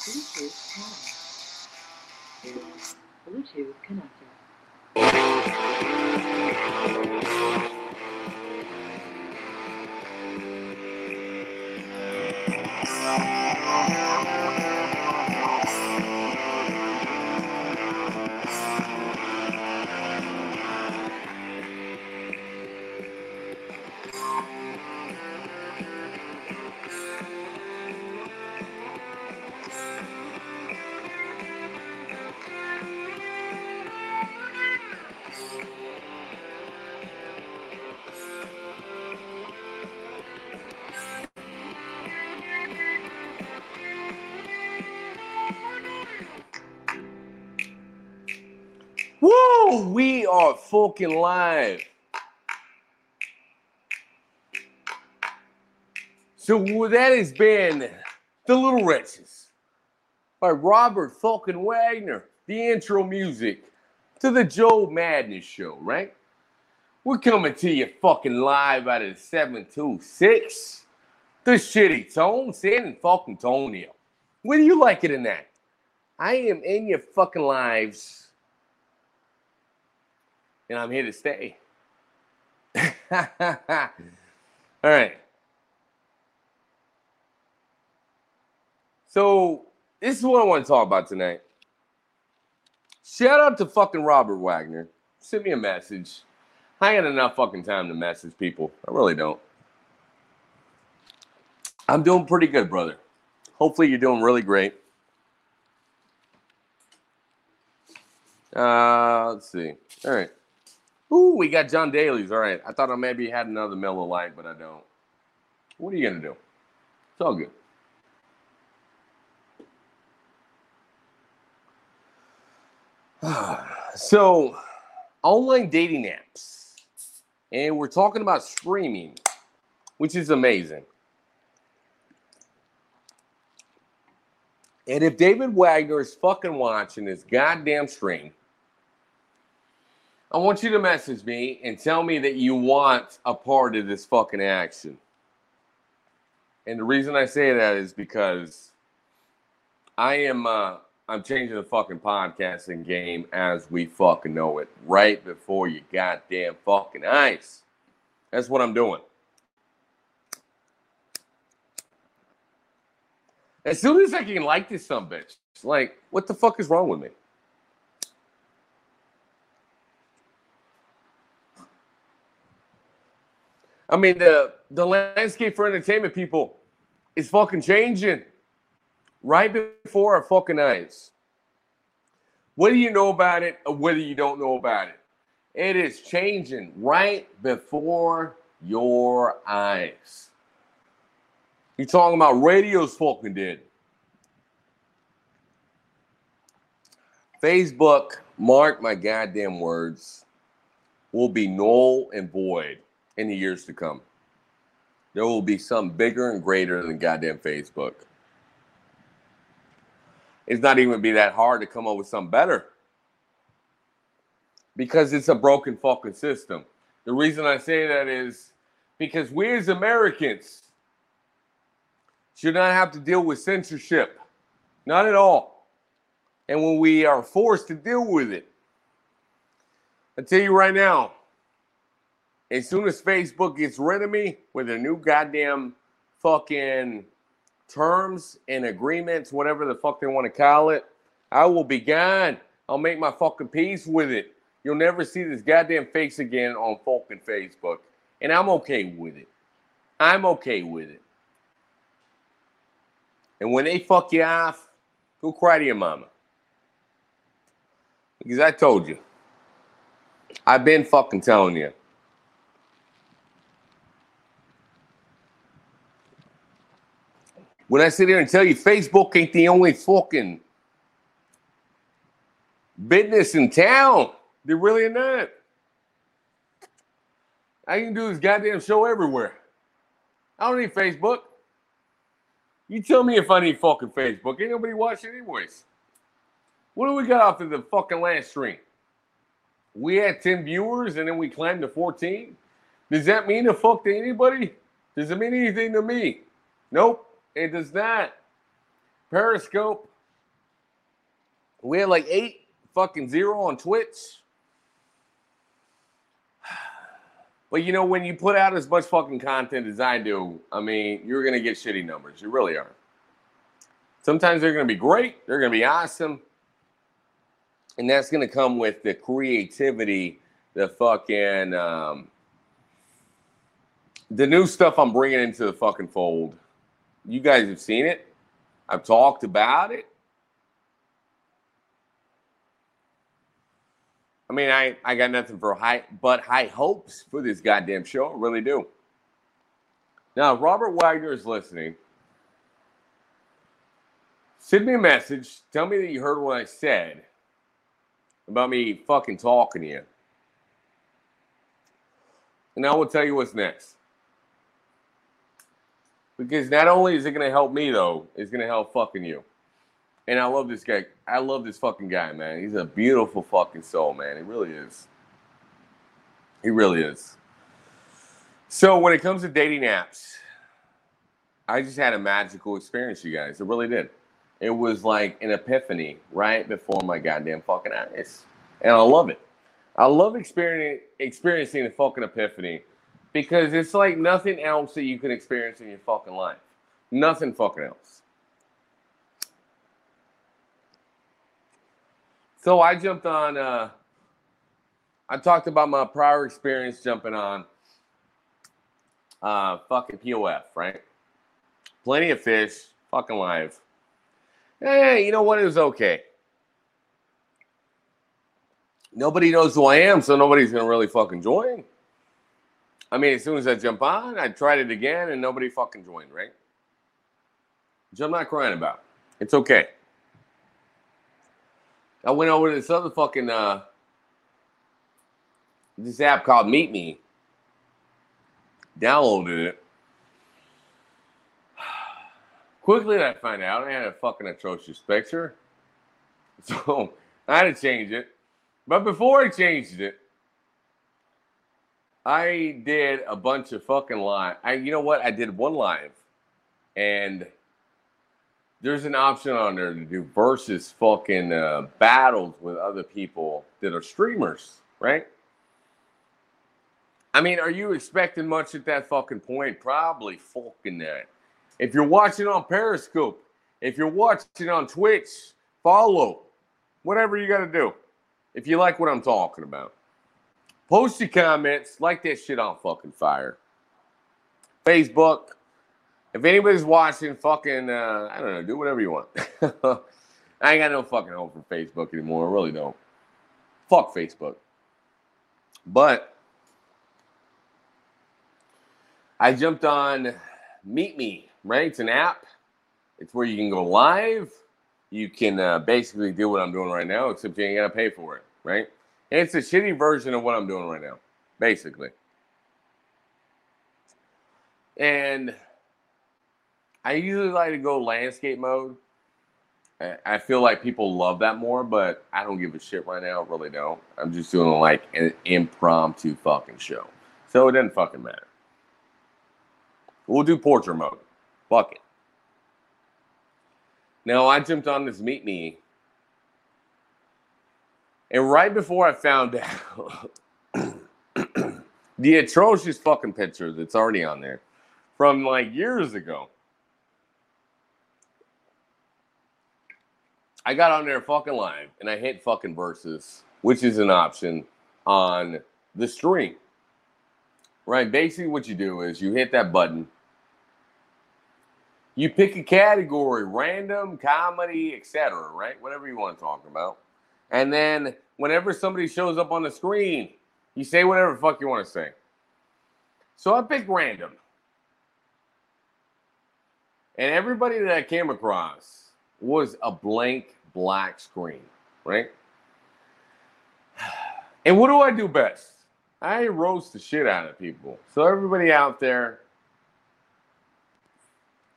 Bluetooth connected. Bluetooth connected. Fucking live. So that has been The Little Wretches by Robert fucking Wagner. The intro music to the Joe Madness show, right? We're coming to you fucking live out of the 726. The shitty tone, San fucking Antonio. Whether you like it or not, I am in your fucking lives and I'm here to stay. All right. So, this is what I want to talk about tonight. Shout out to fucking Robert Wagner. Send me a message. I ain't got enough fucking time to message people. I really don't. I'm doing pretty good, brother. Hopefully, you're doing really great. Uh, let's see. All right. Ooh, we got John Daly's. All right. I thought I maybe had another Miller Lite, but I don't. What are you gonna do? It's all good. so, online dating apps, and we're talking about streaming, which is amazing. And if David Wagner is fucking watching this goddamn stream, I want you to message me and tell me that you want a part of this fucking action. And the reason I say that is because I am uh I'm changing the fucking podcasting game as we fucking know it right before you goddamn fucking eyes. That's what I'm doing. As soon as I can like this some bitch, like, what the fuck is wrong with me? I mean, the the landscape for entertainment people is fucking changing right before our fucking eyes. Whether you know about it or whether you don't know about it, it is changing right before your eyes. You talking about radio's fucking dead. Facebook, mark my goddamn words, will be null and void in the years to come. There will be something bigger and greater than goddamn Facebook. It's not even be that hard to come up with something better because it's a broken fucking system. The reason I say that is because we as Americans should not have to deal with censorship. Not at all. And when we are forced to deal with it, I tell you right now, as soon as Facebook gets rid of me with their new goddamn fucking terms and agreements, whatever the fuck they want to call it, I will be gone. I'll make my fucking peace with it. You'll never see this goddamn face again on fucking Facebook. And I'm okay with it. I'm okay with it. And when they fuck you off, go cry to your mama. Because I told you. I've been fucking telling you. When I sit here and tell you Facebook ain't the only fucking business in town, they're really not. I can do this goddamn show everywhere. I don't need Facebook. You tell me if I need fucking Facebook. Ain't nobody watching anyways. What do we got off of the fucking last stream? We had 10 viewers and then we climbed to 14. Does that mean a fuck to anybody? Does it mean anything to me? Nope. It does not. Periscope, We had like eight fucking zero on Twitch. But you know, when you put out as much fucking content as I do, I mean, you're gonna get shitty numbers. You really are. Sometimes they're gonna be great, they're gonna be awesome. And that's gonna come with the creativity, the fucking um, the new stuff I'm bringing into the fucking fold. You guys have seen it. I've talked about it. I mean, I, I got nothing for high but high hopes for this goddamn show. I really do. Now, Robert Wagner is listening. Send me a message. Tell me that you heard what I said about me fucking talking to you. And I will tell you what's next. Because not only is it to help me, though, it's to help fucking you. And I love this guy. I love this fucking guy, man. He's a beautiful fucking soul, man. He really is. He really is. So when it comes to dating apps, I just had a magical experience, you guys. It really did. It was like an epiphany right before my goddamn fucking eyes. And I love it. I love experiencing experiencing the fucking epiphany because it's like nothing else that you can experience in your fucking life. Nothing fucking else. So I jumped on. Uh, I talked about my prior experience jumping on uh, fucking POF, right? Plenty of fish, fucking live. Hey, you know what? It was okay. Nobody knows who I am, so nobody's gonna really fucking join. I mean, as soon as I jump on, I tried it again, and nobody fucking joined, right? Which I'm not crying about. It's okay. I went over to this other fucking uh this app called Meet Me. Downloaded it. Quickly I find out I had a fucking atrocious picture. So I had to change it. But before I changed it, I did a bunch of fucking live. I you know what? I did one live and there's an option on there to do versus fucking uh, battles with other people that are streamers, right? I mean, are you expecting much at that fucking point? Probably fucking that. If you're watching on Periscope, if you're watching on Twitch, follow. Whatever you got to do. If you like what I'm talking about, post your comments, like that shit on fucking fire. Facebook, if anybody's watching, fucking, uh, I don't know, do whatever you want. I ain't got no fucking hope for Facebook anymore. I really don't. Fuck Facebook. But I jumped on Meet Me, right? It's an app. It's where you can go live. You can uh, basically do what I'm doing right now, except you ain't got to pay for it, right? It's a shitty version of what I'm doing right now, basically. And I usually like to go landscape mode. I feel like people love that more, but I don't give a shit right now. Really don't. I'm just doing like an impromptu fucking show. So it doesn't fucking matter. We'll do portrait mode. Fuck it. Now I jumped on this Meet Me. And right before I found out the atrocious fucking picture that's already on there from like years ago. I got on there fucking live and I hit fucking versus, which is an option on the stream. Right? Basically, what you do is you hit that button, you pick a category, random, comedy, etc. Right? Whatever you want to talk about. And then whenever somebody shows up on the screen, you say whatever fuck you want to say. So I picked random. And everybody that I came across was a blank black screen, right? And what do I do best? I roast the shit out of people. So everybody out there,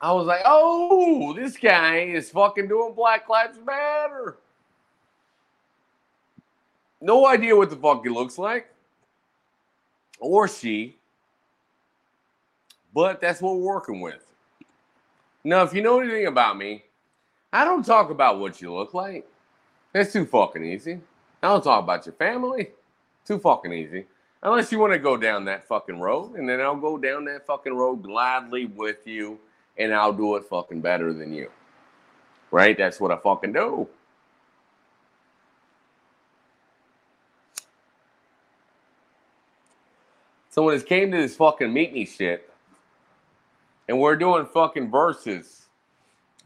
I was like, oh, this guy is fucking doing Black Lives Matter. No idea what the fuck he looks like. Or she. But that's what we're working with. Now, if you know anything about me, I don't talk about what you look like. That's too fucking easy. I don't talk about your family. Too fucking easy. Unless you want to go down that fucking road, and then I'll go down that fucking road gladly with you, and I'll do it fucking better than you. Right? That's what I fucking do. So when it came to this fucking meet me shit, and we're doing fucking verses,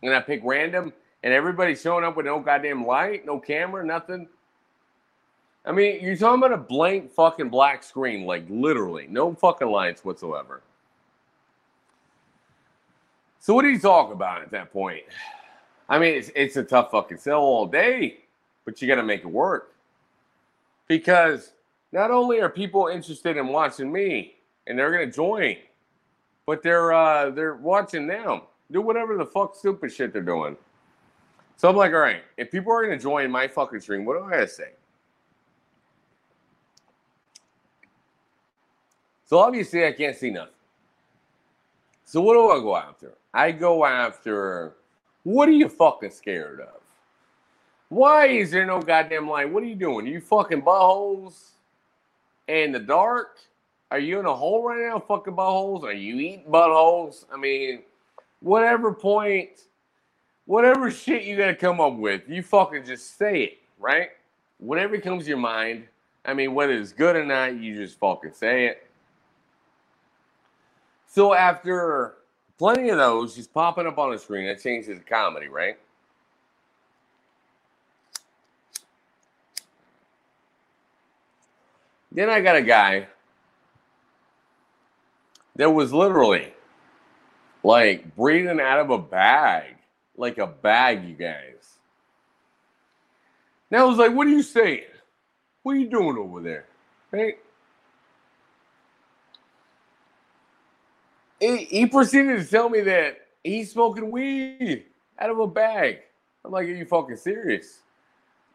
and I pick random, and everybody's showing up with no goddamn light, no camera, nothing. I mean, you're talking about a blank fucking black screen, like literally, no fucking lights whatsoever. So what do you talk about at that point? I mean, it's, it's a tough fucking sell all day, but you got to make it work. Because not only are people interested in watching me and they're to join, but they're uh, they're watching them do whatever the fuck stupid shit they're doing. So I'm like, all right, if people are to join my fucking stream, what do I gotta say? So obviously, I can't see nothing. So what do I go after? I go after what are you fucking scared of? Why is there no goddamn light? What are you doing? Are you fucking buttholes in the dark? Are you in a hole right now, fucking buttholes? Are you eating buttholes? I mean, whatever point, whatever shit you gotta come up with, you fucking just say it, right? Whatever comes to your mind. I mean, whether it's good or not, you just fucking say it. So after plenty of those just popping up on the screen, that changes to comedy, right? Then I got a guy that was literally like breathing out of a bag, like a bag, you guys. Now I was like, what are you saying? What are you doing over there? Right? He, proceeded to tell me that he's smoking weed out of a bag. I'm like, are you fucking serious?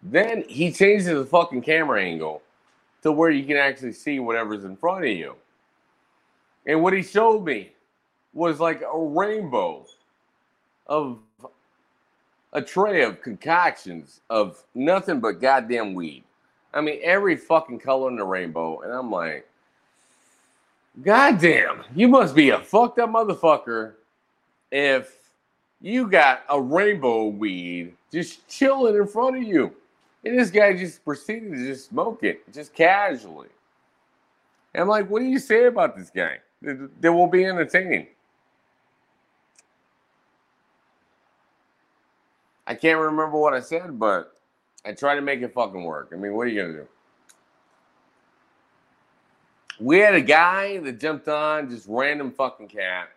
Then he changes the fucking camera angle to where you can actually see whatever's in front of you. And what he showed me was like a rainbow of a tray of concoctions of nothing but goddamn weed. I mean, every fucking color in the rainbow. And I'm like, goddamn, you must be a fucked up motherfucker if you got a rainbow weed just chilling in front of you. And this guy just proceeded to just smoke it, just casually. And I'm like, what do you say about this guy? That will be entertaining. I can't remember what I said, but I try to make it fucking work. I mean, what are you gonna do? We had a guy that jumped on, just random fucking cat.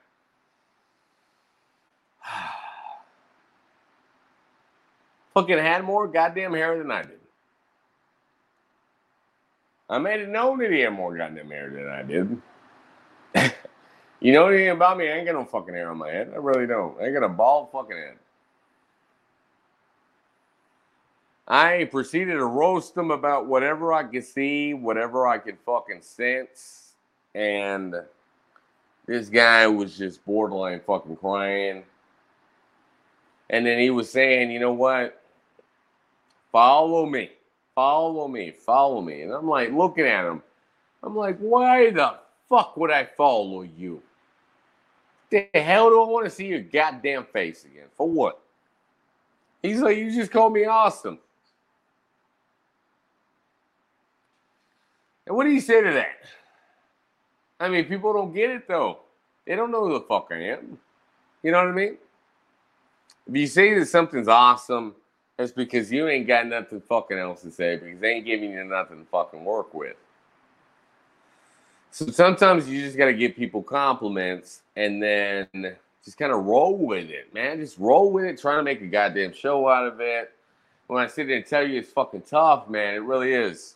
fucking had more goddamn hair than I did. I made it known that he had more goddamn hair than I did. you know anything about me? I ain't got no fucking hair on my head. I really don't. I ain't got a bald fucking head. I proceeded to roast him about whatever I could see, whatever I could fucking sense. And this guy was just borderline fucking crying. And then he was saying, you know what? Follow me. Follow me. Follow me. And I'm like looking at him. I'm like, why the fuck would I follow you? The hell do I want to see your goddamn face again? For what? He's like, you just called me awesome. And what do you say to that? I mean, people don't get it though. They don't know who the fuck I am. You know what I mean? If you say that something's awesome, it's because you ain't got nothing fucking else to say because they ain't giving you nothing to fucking work with. So sometimes you just got to give people compliments and then just kind of roll with it, man. Just roll with it, trying to make a goddamn show out of it. When I sit there and tell you it's fucking tough, man, it really is.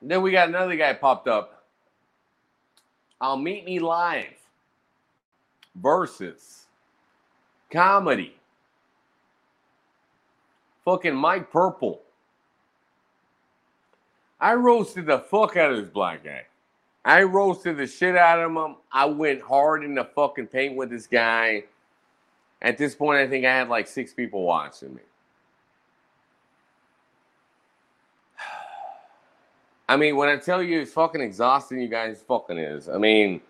Then we got another guy popped up. I'll meet me live versus comedy. Fucking Mike Purple. I roasted the fuck out of this black guy. I roasted the shit out of him. I went hard in the fucking paint with this guy. At this point, I think I had like six people watching me. I mean, when I tell you it's fucking exhausting, you guys fucking is. I mean,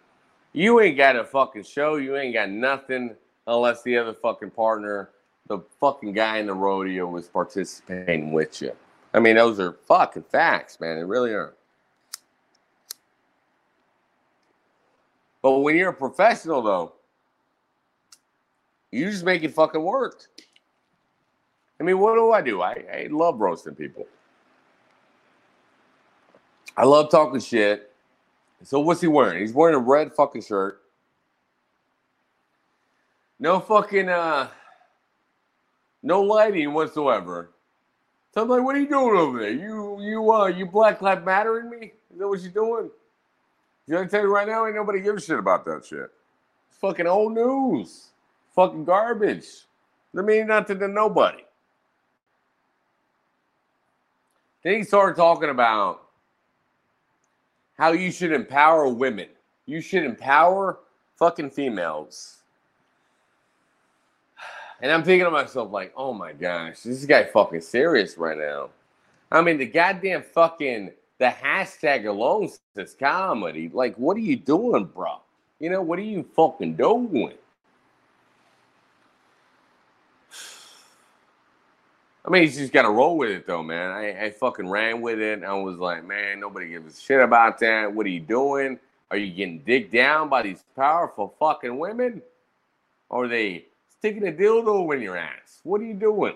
you ain't got a fucking show. You ain't got nothing unless the other fucking partner, the fucking guy in the rodeo, was participating with you. I mean, those are fucking facts, man. They really are. But when you're a professional, though, you just make it fucking work. I mean, what do I do? I, I love roasting people. I love talking shit. So what's he wearing? He's wearing a red fucking shirt. No fucking uh no lighting whatsoever. So I'm like, what are you doing over there? You you uh you Black Lives Mattering me? Is that what you're doing? You gotta tell you right now, ain't nobody give a shit about that shit. It's fucking old news. Fucking garbage. That mean nothing to nobody. Then he started talking about how you should empower women. You should empower fucking females. And I'm thinking to myself, like, oh my gosh, this guy fucking serious right now. I mean, the goddamn fucking the hashtag alone says comedy. Like, what are you doing, bro? You know, what are you fucking doing? I mean, he's just got to roll with it, though, man. I, I fucking ran with it. I was like, man, nobody gives a shit about that. What are you doing? Are you getting digged down by these powerful fucking women? Or are they sticking a dildo in your ass? What are you doing?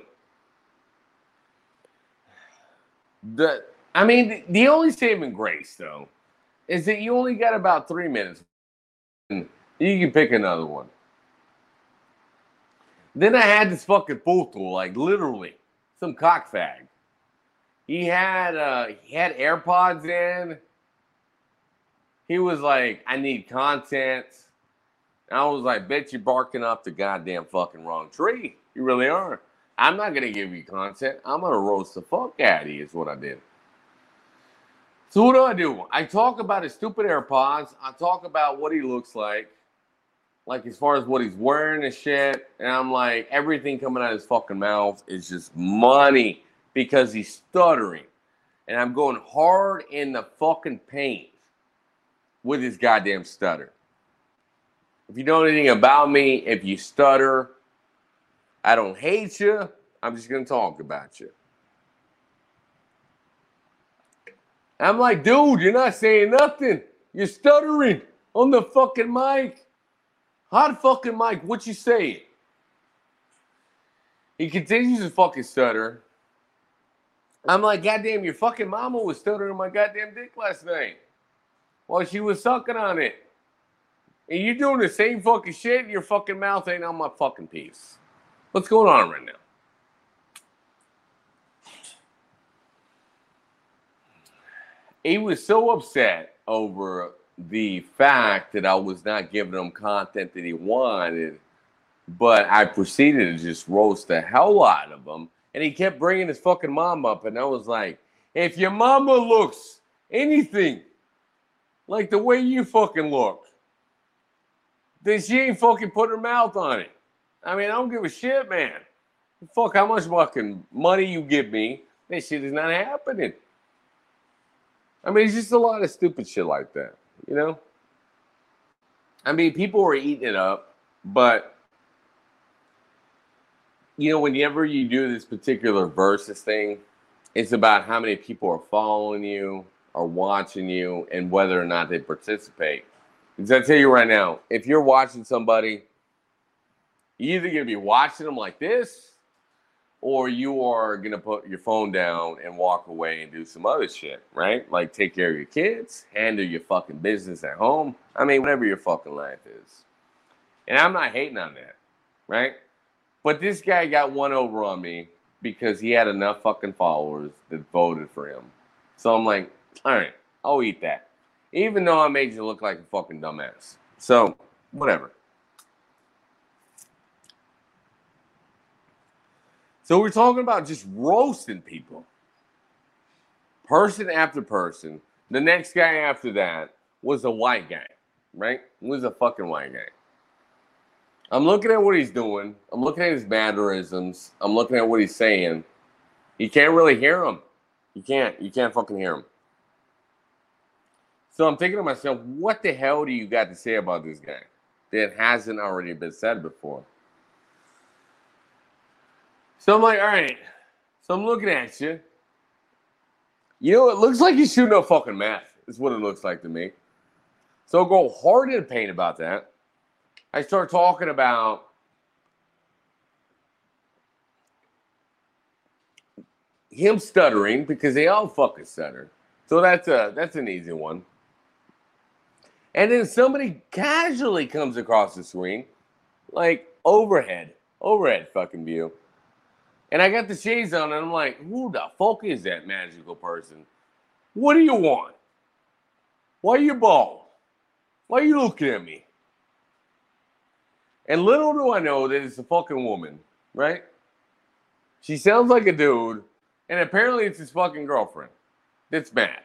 The I mean, the, the only saving grace, though, is that you only got about three minutes. And you can pick another one. Then I had this fucking fool, like literally some cockfag. He had uh he had AirPods in. He was like, I need content. I was like, bet you're barking up the goddamn fucking wrong tree. You really are. I'm not gonna give you content. I'm gonna roast the fuck out of you, is what I did. So what do I do? I talk about his stupid AirPods. I talk about what he looks like, like as far as what he's wearing and shit. And I'm like, everything coming out of his fucking mouth is just money because he's stuttering. And I'm going hard in the fucking paint with his goddamn stutter. If you know anything about me, if you stutter, I don't hate you. I'm just going to talk about you. I'm like, dude, you're not saying nothing. You're stuttering on the fucking mic. Hot fucking mic. What you saying? He continues to fucking stutter. I'm like, goddamn, your fucking mama was stuttering my goddamn dick last night while she was sucking on it. And you're doing the same fucking shit. Your fucking mouth ain't on my fucking piece. What's going on right now? he was so upset over the fact that I was not giving him content that he wanted, but I proceeded to just roast the hell out of him. And he kept bringing his fucking mom up, and I was like, if your mama looks anything like the way you fucking look, then she ain't fucking put her mouth on it. I mean, I don't give a shit, man. Fuck how much fucking money you give me. That shit is not happening. I mean, it's just a lot of stupid shit like that, you know? I mean, people were eating it up, but you know, whenever you do this particular versus thing, it's about how many people are following you, are watching you, and whether or not they participate. Because I tell you right now, if you're watching somebody, you're either gonna be watching them like this, or you are gonna put your phone down and walk away and do some other shit, right? Like take care of your kids, handle your fucking business at home. I mean, whatever your fucking life is. And I'm not hating on that, right? But this guy got one over on me because he had enough fucking followers that voted for him. So I'm like, all right, I'll eat that. Even though I made you look like a fucking dumbass. So, whatever. So we're talking about just roasting people, person after person. The next guy after that was a white guy, right? Was a fucking white guy. I'm looking at what he's doing. I'm looking at his mannerisms. I'm looking at what he's saying. You can't really hear him. You can't. You can't fucking hear him. So I'm thinking to myself, what the hell do you got to say about this guy that hasn't already been said before? So I'm like, all right. So I'm looking at you. You know, it looks like he's shooting a fucking math. Is what it looks like to me. So I go hard in pain about that. I start talking about him stuttering because they all fucking stutter. So that's a that's an easy one. And then somebody casually comes across the screen, like overhead, overhead fucking view. And I got the shades on, and I'm like, who the fuck is that magical person? What do you want? Why are you bald? Why are you looking at me? And little do I know that it's a fucking woman, right? She sounds like a dude, and apparently it's his fucking girlfriend that's mad.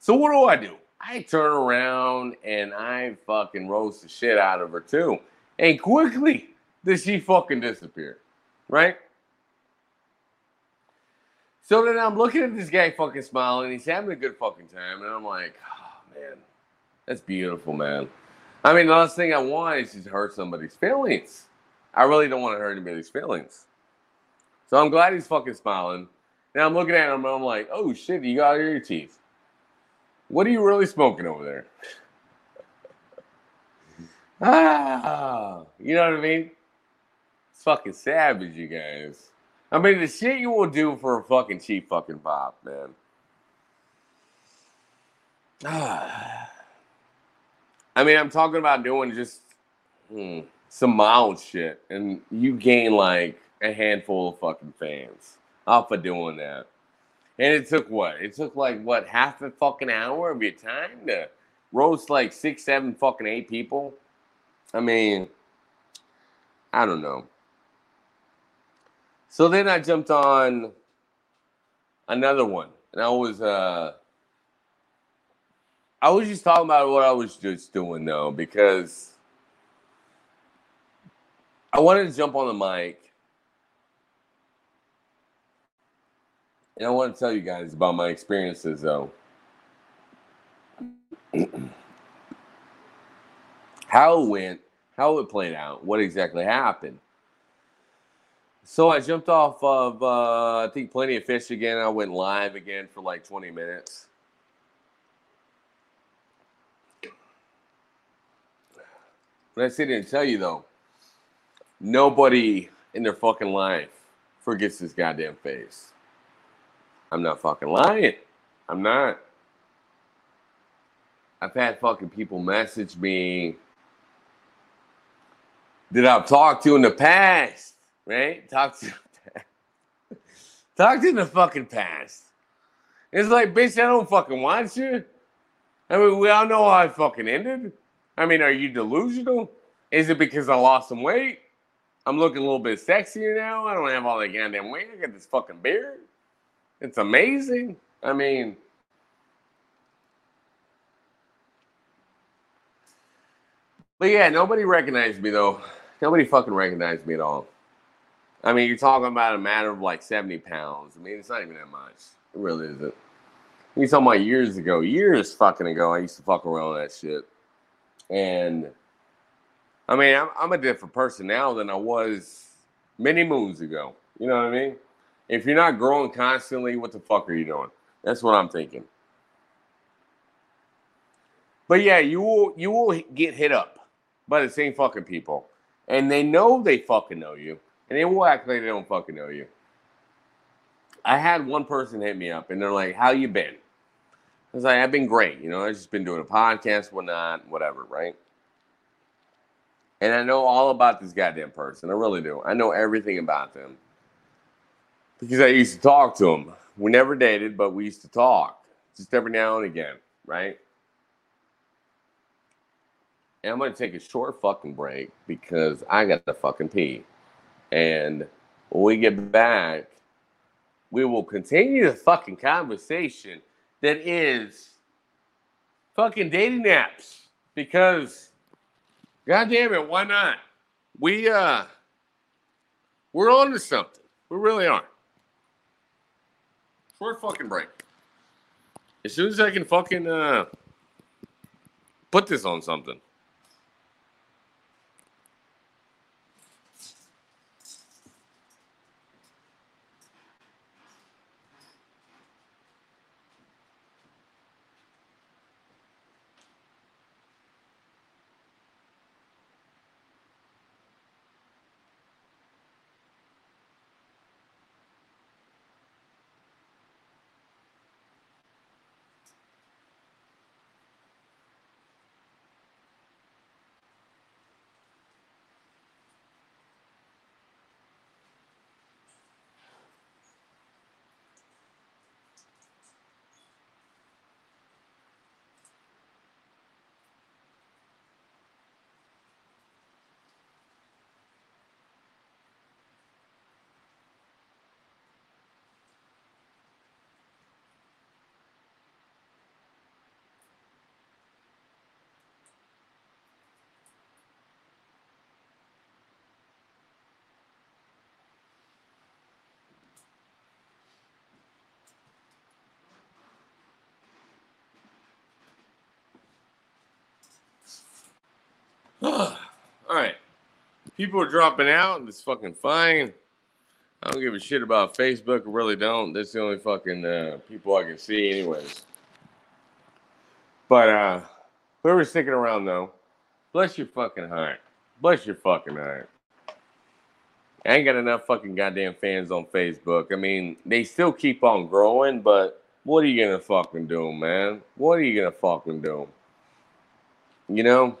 So what do I do? I turn around and I fucking roast the shit out of her too. And quickly does she fucking disappear, right? So then I'm looking at this guy fucking smiling. He's having a good fucking time. And I'm like, oh, man, that's beautiful, man. I mean, the last thing I want is to hurt somebody's feelings. I really don't want to hurt anybody's feelings. So I'm glad he's fucking smiling. Now I'm looking at him and I'm like, oh shit, you got your teeth. What are you really smoking over there? ah, you know what I mean? It's fucking savage, you guys. I mean, the shit you will do for a fucking cheap fucking pop, man. Ah. I mean, I'm talking about doing just hmm, some mild shit, and you gain like a handful of fucking fans off of doing that. And it took what? It took like what half a fucking hour of your time to roast like six, seven, fucking eight people. I mean, I don't know. So then I jumped on another one, and I was uh I was just talking about what I was just doing though, because I wanted to jump on the mic and I want to tell you guys about my experiences though. how it went, how it played out, what exactly happened. So I jumped off of uh, I think Plenty of Fish again. I went live again for like 20 minutes. But I sit here and tell you though, nobody in their fucking life forgets this goddamn face. I'm not fucking lying. I'm not. I've had fucking people message me that I've talked to in the past, right? Talk to talk to in the fucking past. It's like, bitch, I don't fucking want you. I mean, we all know how it fucking ended. I mean, are you delusional? Is it because I lost some weight? I'm looking a little bit sexier now. I don't have all that goddamn weight. I got this fucking beard. It's amazing. I mean, but yeah, nobody recognized me though. Nobody fucking recognized me at all. I mean, you're talking about a matter of like 70 pounds. I mean, it's not even that much. It really isn't. You're talking about years ago, years fucking ago, I used to fuck around with that shit. And I mean, I'm, I'm a different person now than I was many moons ago. You know what I mean? If you're not growing constantly, what the fuck are you doing? That's what I'm thinking. But yeah, you will you will get hit up by the same fucking people, and they know they fucking know you, and they will act like they don't fucking know you. I had one person hit me up, and they're like, "How you been?" I was like, "I've been great. You know, I've just been doing a podcast, whatnot, whatever, right?" And I know all about this goddamn person. I really do. I know everything about them because I used to talk to him. We never dated, but we used to talk just every now and again, right? And I'm going to take a short fucking break because I got to fucking pee. And when we get back, we will continue the fucking conversation that is fucking dating apps because, god damn it, why not? we uh we're on to something. We really are. Short fucking break. As soon as I can fucking uh put this on something. All right. People are dropping out. It's fucking fine. I don't give a shit about Facebook. I really don't. That's the only fucking uh, people I can see, anyways. But uh, whoever's sticking around, though, bless your fucking heart. Bless your fucking heart. I ain't got enough fucking goddamn fans on Facebook. I mean, they still keep on growing, but what are you gonna fucking do, man? What are you gonna fucking do? You know?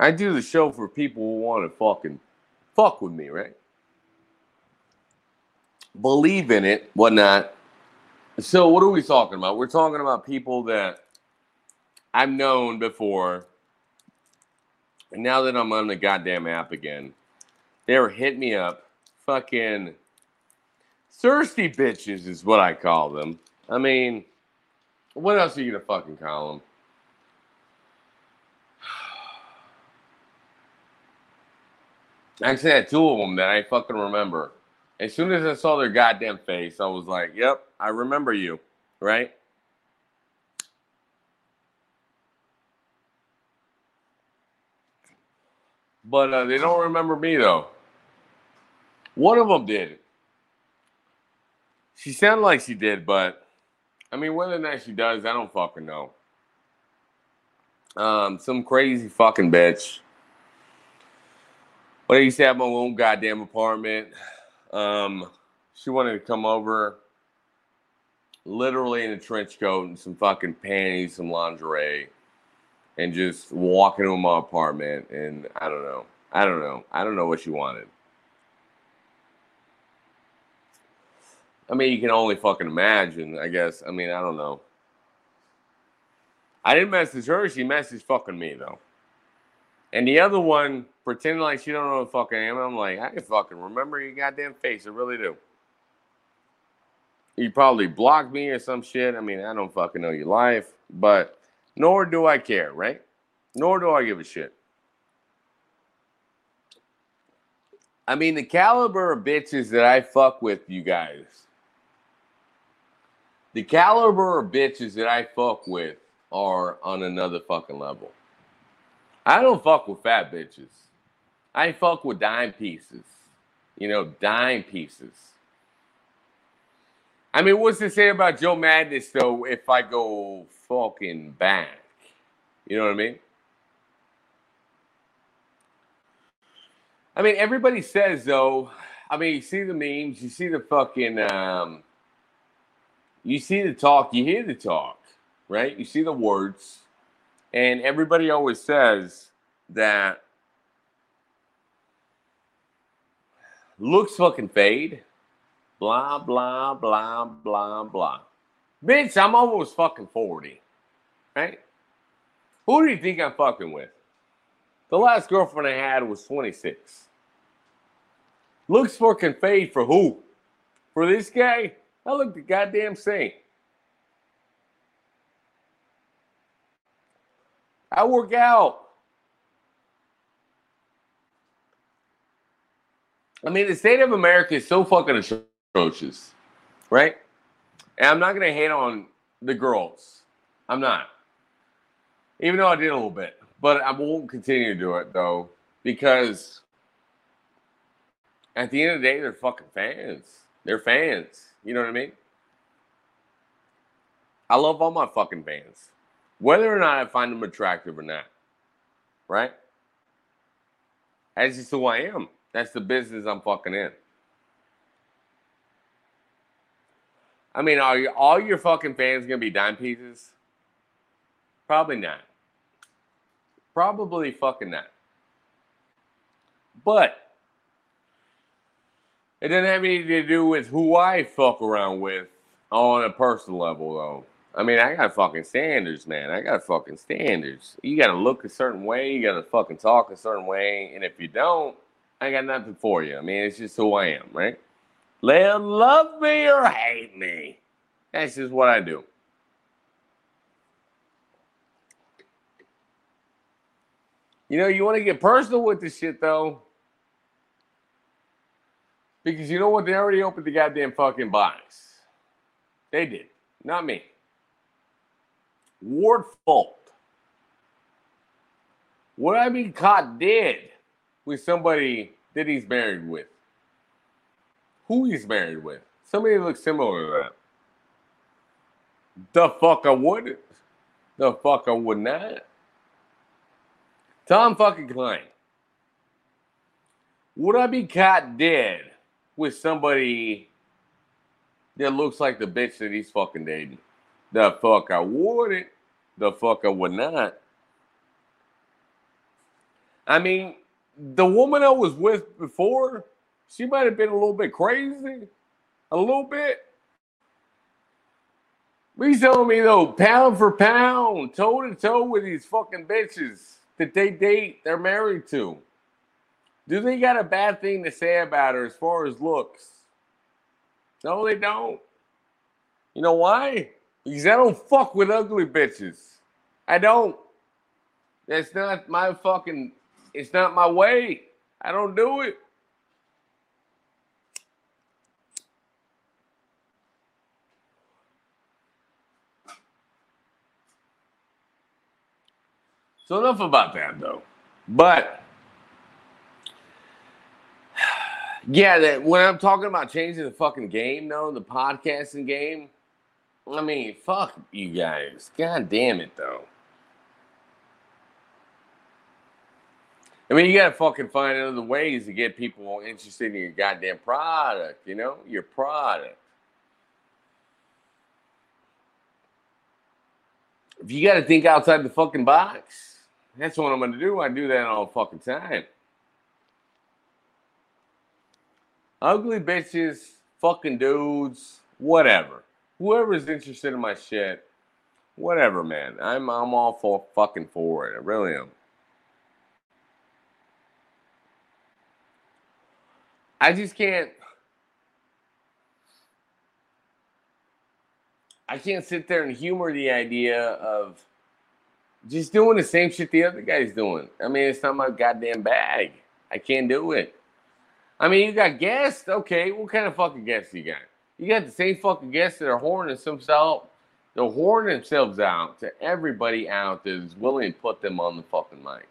I do the show for people who want to fucking fuck with me, right? Believe in it, whatnot. So, what are we talking about? We're talking about people that I've known before. And now that I'm on the goddamn app again, they were hitting me up. Fucking thirsty bitches is what I call them. I mean, what else are you gonna fucking call them? I actually had two of them that I fucking remember. As soon as I saw their goddamn face, I was like, "Yep, I remember you." Right? But uh, they don't remember me though. One of them did. She sounded like she did, but I mean, whether or not she does, I don't fucking know. Um, some crazy fucking bitch but I used to have my own goddamn apartment. Um, she wanted to come over literally in a trench coat and some fucking panties, some lingerie, and just walk into my apartment. And I don't know. I don't know. I don't know what she wanted. I mean, you can only fucking imagine, I guess. I mean, I don't know. I didn't message her. She messaged fucking me, though. And the other one pretending like she don't know the fuck I am. I'm like, I can fucking remember your goddamn face. I really do. You probably blocked me or some shit. I mean, I don't fucking know your life, but nor do I care, right? Nor do I give a shit. I mean, the caliber of bitches that I fuck with, you guys, the caliber of bitches that I fuck with are on another fucking level. I don't fuck with fat bitches. I fuck with dime pieces. You know, dime pieces. I mean, what's to say about Joe Madness though if I go fucking back? You know what I mean? I mean, everybody says though. I mean, you see the memes, you see the fucking, um, you see the talk, you hear the talk, right? You see the words. And everybody always says that looks fucking fade. Blah, blah, blah, blah, blah. Bitch, I'm almost fucking 40. Right? Who do you think I'm fucking with? The last girlfriend I had was 26. Looks fucking fade for who? For this guy? I look the goddamn same. I work out. I mean, the state of America is so fucking atrocious, right? And I'm not gonna hate on the girls. I'm not. Even though I did a little bit. But I won't continue to do it though, because at the end of the day, they're fucking fans. They're fans. You know what I mean? I love all my fucking fans. Whether or not I find them attractive or not. Right? That's just who I am. That's the business I'm fucking in. I mean, are you, all your fucking fans gonna be dime pieces? Probably not. Probably fucking not. But it doesn't have anything to do with who I fuck around with on a personal level, though. I mean, I got fucking standards, man. I got fucking standards. You gotta look a certain way. You gotta fucking talk a certain way. And if you don't, I got nothing for you. I mean, it's just who I am, right? Let love me or hate me. That's just what I do. You know, you want to get personal with this shit, though. Because you know what? They already opened the goddamn fucking box. They did. Not me. Ward fault. Would I be caught dead with somebody that he's married with? Who he's married with? Somebody looks similar to that. The fuck I wouldn't. The fuck I would not. Tom fucking Klein. Would I be caught dead with somebody that looks like the bitch that he's fucking dating? The fuck I wouldn't. The fuck I would not. I mean, the woman I was with before, she might have been a little bit crazy. A little bit. But he's telling me though, pound for pound, toe to toe with these fucking bitches that they date, they're married to. Do they got a bad thing to say about her as far as looks? No, they don't. You know why? Because I don't fuck with ugly bitches. I don't. That's not my fucking, it's not my way. I don't do it. So enough about that though. But yeah, that when I'm talking about changing the fucking game, though, the podcasting game, I mean, fuck you guys. God damn it though. I mean, you gotta fucking find other ways to get people interested in your goddamn product, you know, your product. If you gotta think outside the fucking box, that's what I'm gonna do. I do that all fucking time. Ugly bitches, fucking dudes, whatever. Whoever's interested in my shit, whatever, man. I'm I'm all for fucking for it. I really am. I just can't. I can't sit there and humor the idea of just doing the same shit the other guy's doing. I mean, it's not my goddamn bag. I can't do it. I mean, you got guests. Okay, what kind of fucking guests you got? You got the same fucking guests that are horning themselves. They're horning themselves out to everybody out that is willing to put them on the fucking mic.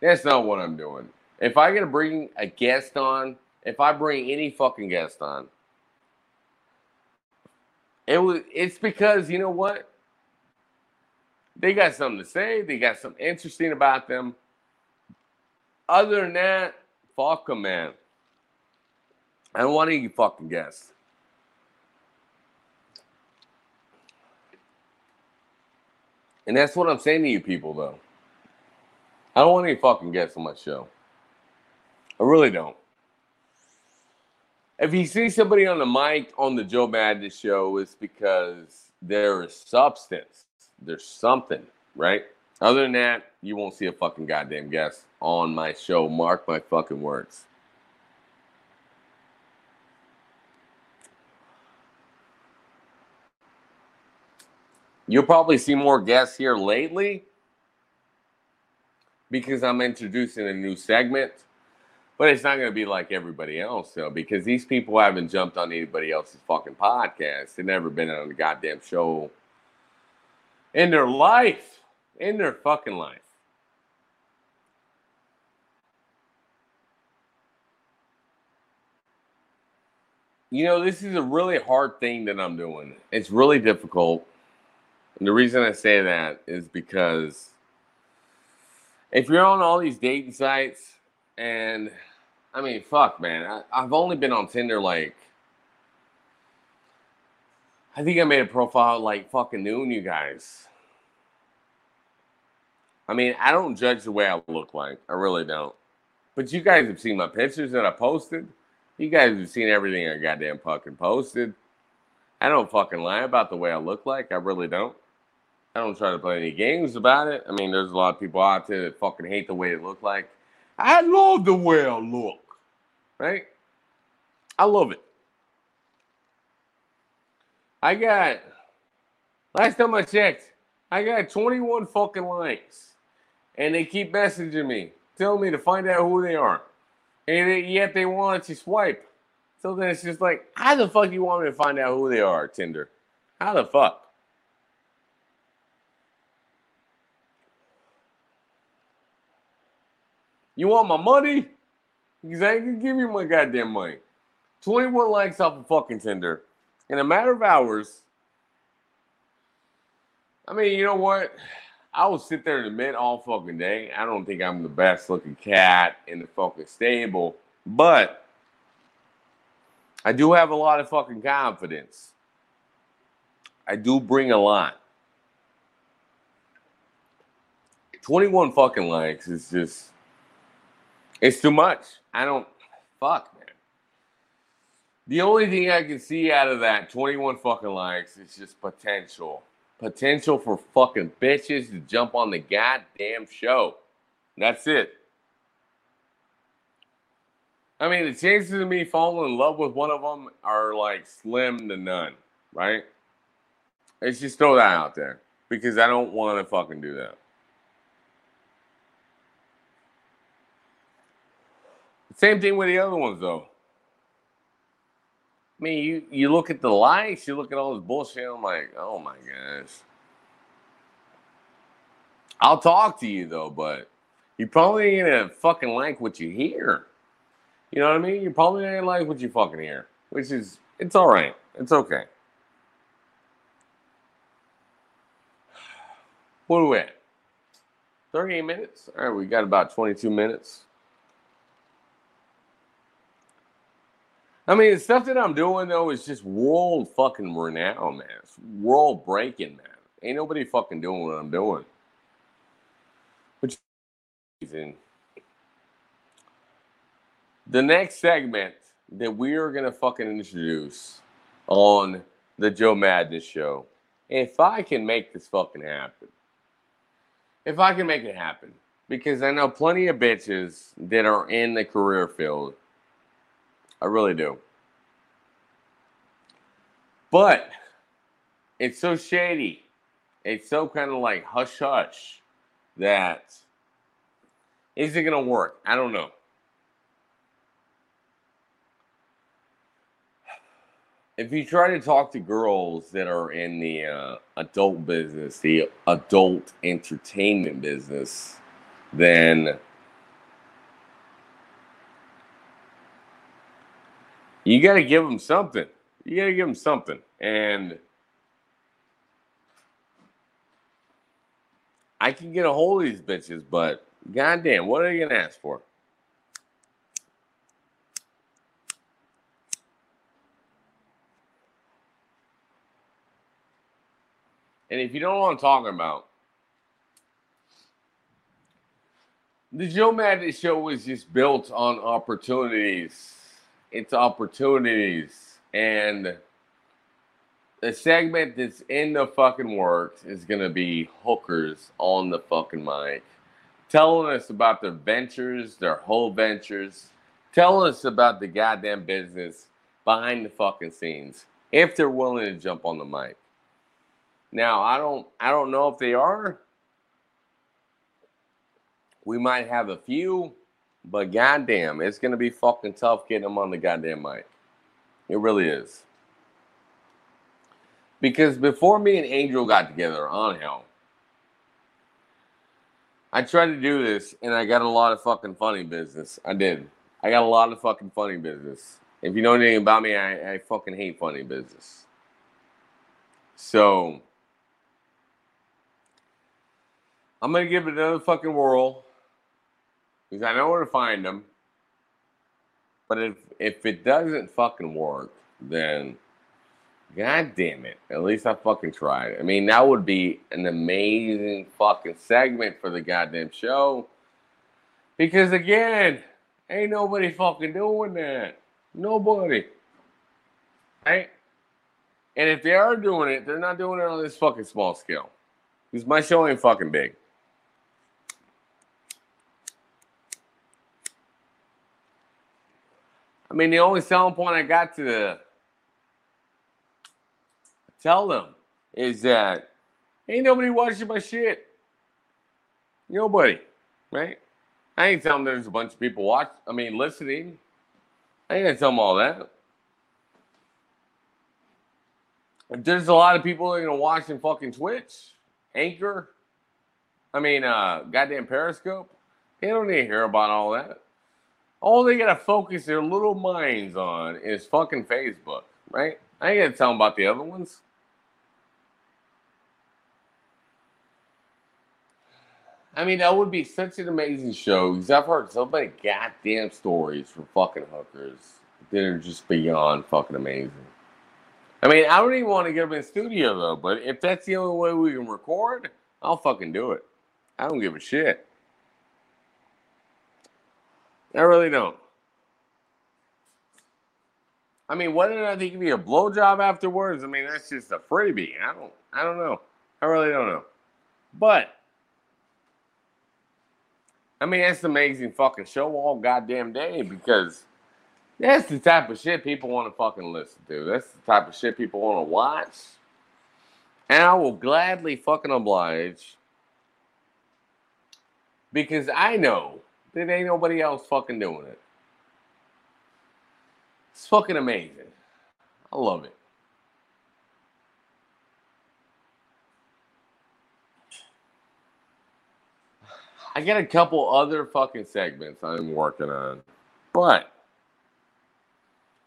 That's not what I'm doing. If I gotta bring a guest on, if I bring any fucking guest on, it was it's because you know what? They got something to say. They got something interesting about them. Other than that, fuck them, man. I don't want any fucking guests. And that's what I'm saying to you people, though. I don't want any fucking guests on my show. I really don't. If you see somebody on the mic on the Joe Madness show, it's because there is substance. There's something, right? Other than that, you won't see a fucking goddamn guest on my show. Mark my fucking words. You'll probably see more guests here lately because I'm introducing a new segment. But it's not going to be like everybody else, though, because these people haven't jumped on anybody else's fucking podcast. They've never been on a goddamn show in their life, in their fucking life. You know, this is a really hard thing that I'm doing. It's really difficult. And the reason I say that is because if you're on all these dating sites, and I mean, fuck, man, I, I've only been on Tinder like, I think I made a profile like fucking noon, you guys. I mean, I don't judge the way I look like. I really don't. But you guys have seen my pictures that I posted. You guys have seen everything I goddamn fucking posted. I don't fucking lie about the way I look like. I really don't. I don't try to play any games about it. I mean, there's a lot of people out there that fucking hate the way it look like. I love the way I look, right? I love it. I got last time I checked, I got 21 fucking likes, and they keep messaging me, telling me to find out who they are, and yet they want to swipe. So then it's just like, how the fuck do you want me to find out who they are, Tinder? How the fuck? You want my money? Because I gonna give you my goddamn money. 21 likes off of fucking Tinder. In a matter of hours. I mean, you know what? I will sit there and admit all fucking day. I don't think I'm the best looking cat in the fucking stable, but I do have a lot of fucking confidence. I do bring a lot. 21 fucking likes is just it's too much. I don't fuck, man. The only thing I can see out of that 21 fucking likes is just potential. Potential for fucking bitches to jump on the goddamn show. That's it. I mean, the chances of me falling in love with one of them are like slim to none, right? Let's just throw that out there because I don't want to fucking do that. Same thing with the other ones, though. I mean, you, you look at the likes, you look at all this bullshit. I'm like, oh my gosh. I'll talk to you though, but you probably ain't gonna fucking like what you hear. You know what I mean? You probably ain't like what you fucking hear, which is it's all right. It's okay. What are we at? 38 minutes? All right, we got about 22 minutes. I mean, the stuff that I'm doing though is just world fucking renowned, man. It's world breaking, man. Ain't nobody fucking doing what I'm doing. Which is the next segment that we are gonna fucking introduce on the Joe Madness show. If I can make this fucking happen, if I can make it happen, because I know plenty of bitches that are in the career field I really do. But it's so shady. It's so kind of like hush hush that is it going to work? I don't know. If you try to talk to girls that are in the uh, adult business, the adult entertainment business, then you got to give them something. You got to give them something. And I can get a hold of these bitches, but goddamn, what are you going to ask for? And if you don't know what I'm talking about, the Joe Madness show was just built on opportunities it's opportunities. And the segment that's in the fucking works is going to be hookers on the fucking mic, telling us about their ventures, their whole ventures, telling us about the goddamn business behind the fucking scenes, if they're willing to jump on the mic. Now, I don't I don't know if they are. We might have a few, But goddamn, it's gonna be fucking tough getting them on the goddamn mic. It really is. Because before me and Angel got together on Hell, I tried to do this and I got a lot of fucking funny business. I did. I got a lot of fucking funny business. If you know anything about me, I, I fucking hate funny business. So I'm gonna give it another fucking whirl because I know where to find them. But if if it doesn't fucking work, then god damn it, at least I fucking tried. I mean, that would be an amazing fucking segment for the goddamn show. Because again, ain't nobody fucking doing that. Nobody. Right? And if they are doing it, they're not doing it on this fucking small scale. Because my show ain't fucking big. I mean, the only selling point I got to tell them is that ain't nobody watching my shit. Nobody, right? I ain't telling them there's a bunch of people watch. I mean, listening. I ain't gonna tell them all that. There's a lot of people that are gonna watch in fucking Twitch, Anchor. I mean, uh, goddamn Periscope. They don't need to hear about all that. All they gotta focus their little minds on is fucking Facebook, right? I ain't gonna tell them about the other ones. I mean, that would be such an amazing show because I've heard so many goddamn stories from fucking hookers that are just beyond fucking amazing. I mean, I don't even want to get them in studio though, but if that's the only way we can record, I'll fucking do it. I don't give a shit. I really don't. I mean, whether or not they give you a blowjob afterwards, I mean, that's just a freebie. I don't, I don't know. I really don't know. But I mean, that's an amazing fucking show all goddamn day because that's the type of shit people want to fucking listen to. That's the type of shit people want to watch. And I will gladly fucking oblige because I know that ain't nobody else fucking doing it. It's fucking amazing. I love it. I got a couple other fucking segments I'm working on, but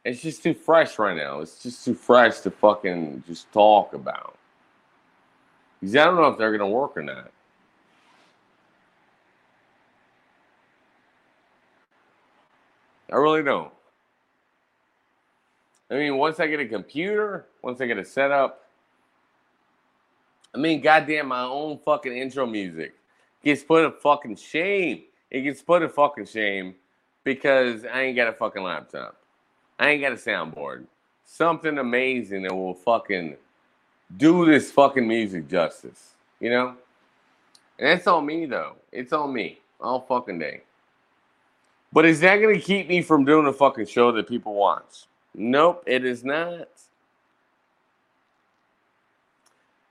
it's just too fresh right now. It's just too fresh to fucking just talk about. Because I don't know if they're gonna work or not. I really don't. I mean, once I get a computer, once I get a setup, I mean, goddamn, my own fucking intro music gets put a fucking shame. It gets put a fucking shame because I ain't got a fucking laptop. I ain't got a soundboard. Something amazing that will fucking do this fucking music justice. You know? And that's on me though. It's on me. All fucking day. But is that gonna keep me from doing a fucking show that people watch? Nope, it is not.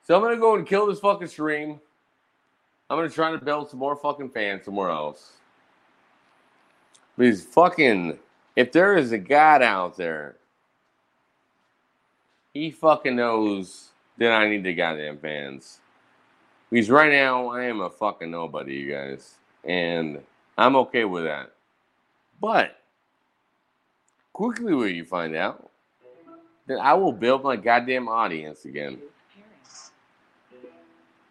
So I'm gonna go and kill this fucking stream. I'm gonna try to build some more fucking fans somewhere else. Because fucking, if there is a God out there, he fucking knows that I need the goddamn fans. Because right now I am a fucking nobody, you guys, and I'm okay with that. But quickly will you find out that I will build my goddamn audience again.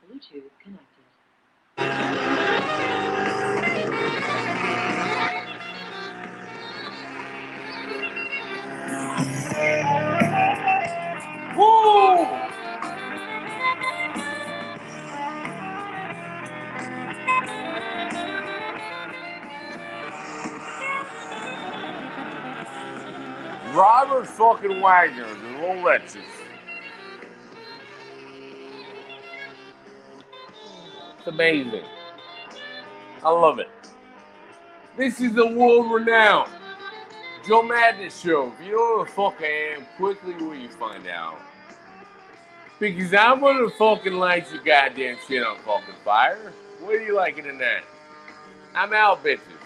Bluetooth connected. Fucking Wagner, the little wretches. It's amazing. I love it. This is the world renowned Joe Madness show. If you know who the fuck I am, quickly will you find out. Because I'm gonna fucking light your goddamn shit on fucking fire. What do you liking in that? I'm out, bitches.